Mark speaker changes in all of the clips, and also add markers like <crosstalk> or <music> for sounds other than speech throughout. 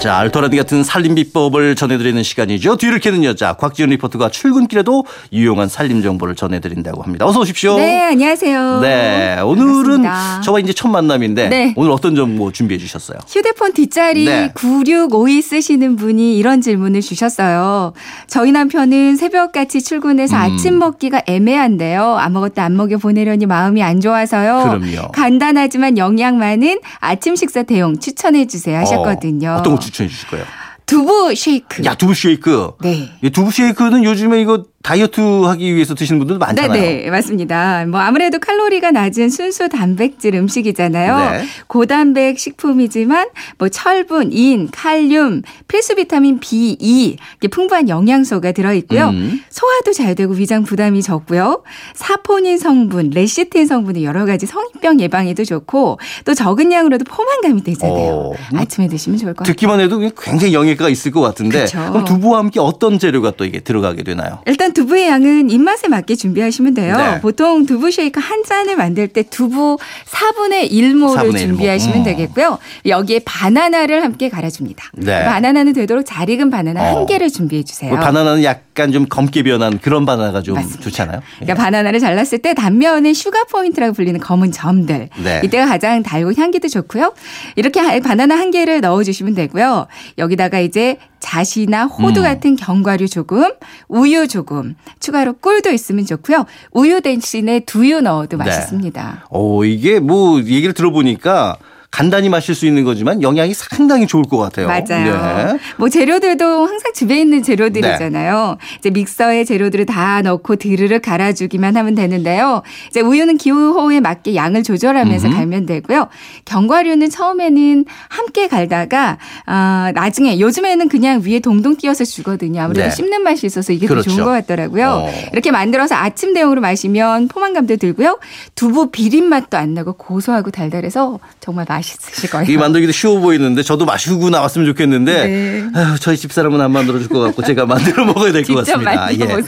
Speaker 1: 자, 알토라디 같은 살림 비법을 전해드리는 시간이죠. 뒤를 캐는 여자 곽지연 리포터가 출근길에도 유용한 살림 정보를 전해드린다고 합니다. 어서 오십시오.
Speaker 2: 네, 안녕하세요.
Speaker 1: 네, 오늘은
Speaker 2: 반갑습니다.
Speaker 1: 저와 이제 첫 만남인데
Speaker 2: 네.
Speaker 1: 오늘 어떤 정보 준비해 주셨어요?
Speaker 2: 휴대폰 뒷자리
Speaker 1: 네.
Speaker 2: 9652 쓰시는 분이 이런 질문을 주셨어요. 저희 남편은 새벽같이 출근해서
Speaker 1: 음.
Speaker 2: 아침 먹기가 애매한데요. 아무것도 안 먹여 보내려니 마음이 안 좋아서요.
Speaker 1: 그럼요.
Speaker 2: 간단하지만 영양 많은 아침 식사 대용 추천해 주세요 하셨거든요.
Speaker 1: 어, 어떤 거 추천해 주실 거예요?
Speaker 2: 두부 쉐이크.
Speaker 1: 야, 두부 쉐이크.
Speaker 2: 네.
Speaker 1: 이 두부 쉐이크는 요즘에 이거 다이어트 하기 위해서 드시는 분들도 많잖아요.
Speaker 2: 네네 맞습니다. 뭐 아무래도 칼로리가 낮은 순수 단백질 음식이잖아요.
Speaker 1: 네.
Speaker 2: 고단백 식품이지만 뭐 철분, 인, 칼륨, 필수 비타민 B2 이게 풍부한 영양소가 들어 있고요.
Speaker 1: 음.
Speaker 2: 소화도 잘 되고 위장 부담이 적고요. 사포닌 성분, 레시틴 성분의 여러 가지 성인병 예방에도 좋고 또 적은 양으로도 포만감이 되잖아요.
Speaker 1: 어.
Speaker 2: 아침에 드시면 좋을 것 같아요.
Speaker 1: 듣기만 해도 굉장히 영양가가 있을 것 같은데
Speaker 2: 그쵸.
Speaker 1: 그럼 두부와 함께 어떤 재료가 또 이게 들어가게 되나요?
Speaker 2: 일단 두부의 양은 입맛에 맞게 준비하시면 돼요.
Speaker 1: 네.
Speaker 2: 보통 두부 쉐이크 한 잔을 만들 때 두부 4분의 1모를
Speaker 1: 4분의 1모.
Speaker 2: 준비하시면
Speaker 1: 음.
Speaker 2: 되겠고요. 여기에 바나나를 함께 갈아줍니다.
Speaker 1: 네.
Speaker 2: 바나나는 되도록 잘 익은 바나나
Speaker 1: 어.
Speaker 2: 한 개를 준비해 주세요.
Speaker 1: 뭐 바나나는 약간 좀 검게 변한 그런 바나나가 좀
Speaker 2: 맞습니다.
Speaker 1: 좋잖아요.
Speaker 2: 그러니까 바나나를 잘랐을 때 단면에 sugar point라고 불리는 검은 점들.
Speaker 1: 네.
Speaker 2: 이때가 가장 달고 향기도 좋고요. 이렇게 하- 바나나 한 개를 넣어주시면 되고요. 여기다가 이제 잣이나 호두
Speaker 1: 음.
Speaker 2: 같은 견과류 조금, 우유 조금, 추가로 꿀도 있으면 좋고요. 우유 대신에 두유 넣어도
Speaker 1: 네.
Speaker 2: 맛있습니다.
Speaker 1: 오, 이게 뭐 얘기를 들어보니까 간단히 마실 수 있는 거지만 영양이 상당히 좋을 것 같아요.
Speaker 2: 맞아요.
Speaker 1: 네.
Speaker 2: 뭐 재료들도 항상 집에 있는 재료들이잖아요. 이제 믹서에 재료들을 다 넣고 드르륵 갈아주기만 하면 되는데요. 이제 우유는 기호에 맞게 양을 조절하면서
Speaker 1: 음흠.
Speaker 2: 갈면 되고요. 견과류는 처음에는 함께 갈다가 아, 나중에 요즘에는 그냥 위에 동동 띄어서 주거든요. 아무래도
Speaker 1: 네.
Speaker 2: 씹는 맛이 있어서 이게
Speaker 1: 그렇죠.
Speaker 2: 더 좋은 것 같더라고요.
Speaker 1: 어.
Speaker 2: 이렇게 만들어서 아침 대용으로 마시면 포만감도 들고요. 두부 비린 맛도 안 나고 고소하고 달달해서 정말 맛 있으실 거예요.
Speaker 1: 이게 만들기도 쉬워 보이는데 저도 마시고 나왔으면 좋겠는데
Speaker 2: 네.
Speaker 1: 아휴, 저희 집사람은 안 만들어 줄 것 같고 제가 만들어 먹어야 될 것 같습니다. 예.
Speaker 2: 만들어.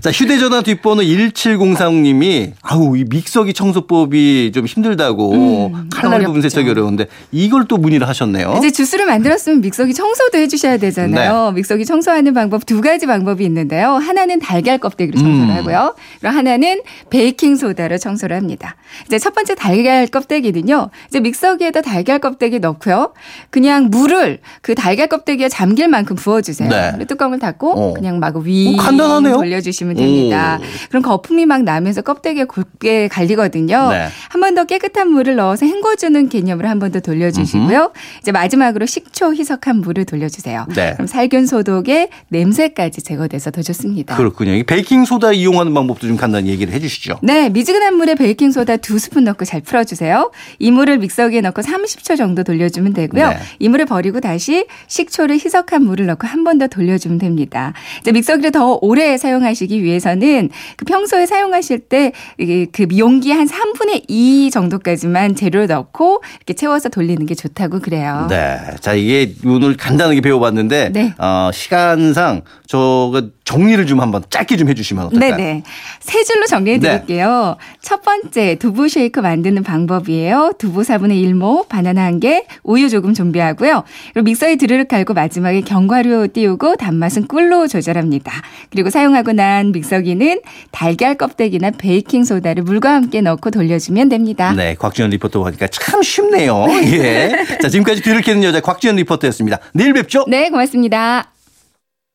Speaker 1: 자 휴대전화 뒷번호 1703님이 아우 이 믹서기 청소법이 좀 힘들다고
Speaker 2: 음,
Speaker 1: 칼날 부분. 세척이 어려운데 이걸 또 문의를 하셨네요.
Speaker 2: 이제 주스를 만들었으면 믹서기 청소도 해주셔야 되잖아요.
Speaker 1: 네.
Speaker 2: 믹서기 청소하는 방법 두 가지 방법이 있는데요. 하나는 달걀 껍데기로 청소를
Speaker 1: 음.
Speaker 2: 하고요. 그리고 하나는 베이킹 소다로 청소를 합니다. 이제 첫 번째 달걀 껍데기는요. 이제 믹서기에 다 달걀 껍데기 넣고요. 그냥 물을 그 달걀 껍데기에 잠길 만큼 부어주세요.
Speaker 1: 네.
Speaker 2: 뚜껑을 닫고
Speaker 1: 어.
Speaker 2: 그냥 마구 위
Speaker 1: 어, 간단하네요.
Speaker 2: 돌려주시면 됩니다.
Speaker 1: 오.
Speaker 2: 그럼 거품이 막 나면서 껍데기가 곱게 갈리거든요.
Speaker 1: 네.
Speaker 2: 한번 더 깨끗한 물을 넣어서 헹궈주는 개념으로 한 번 더 돌려주시고요. 이제 마지막으로 식초 희석한 물을 돌려주세요.
Speaker 1: 네.
Speaker 2: 그럼 살균 소독에 냄새까지 제거돼서 더 좋습니다.
Speaker 1: 그렇군요. 이 베이킹 소다 이용하는 방법도 좀 간단히 얘기를 해주시죠.
Speaker 2: 네, 미지근한 물에 베이킹 소다 두 스푼 넣고 잘 풀어주세요. 이 물을 믹서기에 넣고 30초 정도 돌려주면 되고요.
Speaker 1: 네.
Speaker 2: 이 물을 버리고 다시 식초를 희석한 물을 넣고 한 번 더 돌려주면 됩니다. 이제 믹서기를 더 오래 사용하시기 위해서는 그 평소에 사용하실 때 그 용기 한 3분의 2 정도까지만 재료를 넣고 이렇게 채워서 돌리는 게 좋다고 그래요.
Speaker 1: 네. 자, 이게 오늘 간단하게 배워봤는데,
Speaker 2: 네.
Speaker 1: 어, 시간상 저거 정리를 좀 한번 짧게 좀 해주시면 어떨까요?
Speaker 2: 네네. 세 줄로 정리해 드릴게요. 첫 번째, 두부 쉐이크 만드는 방법이에요. 두부 4분의 1모, 바나나 한 개, 우유 조금 준비하고요. 그리고 믹서에 드르륵 갈고 마지막에 견과류 띄우고 단맛은 꿀로 조절합니다. 그리고 사용하고 난 믹서기는 달걀 껍데기나 베이킹 소다를 물과 함께 넣고 돌려주면 됩니다.
Speaker 1: 네, 곽지연 리포터 하니까 참 쉽네요. <laughs> 예. 자, 지금까지 뒤를 캐는 여자 곽지연 리포터였습니다. 내일 뵙죠.
Speaker 2: 네, 고맙습니다.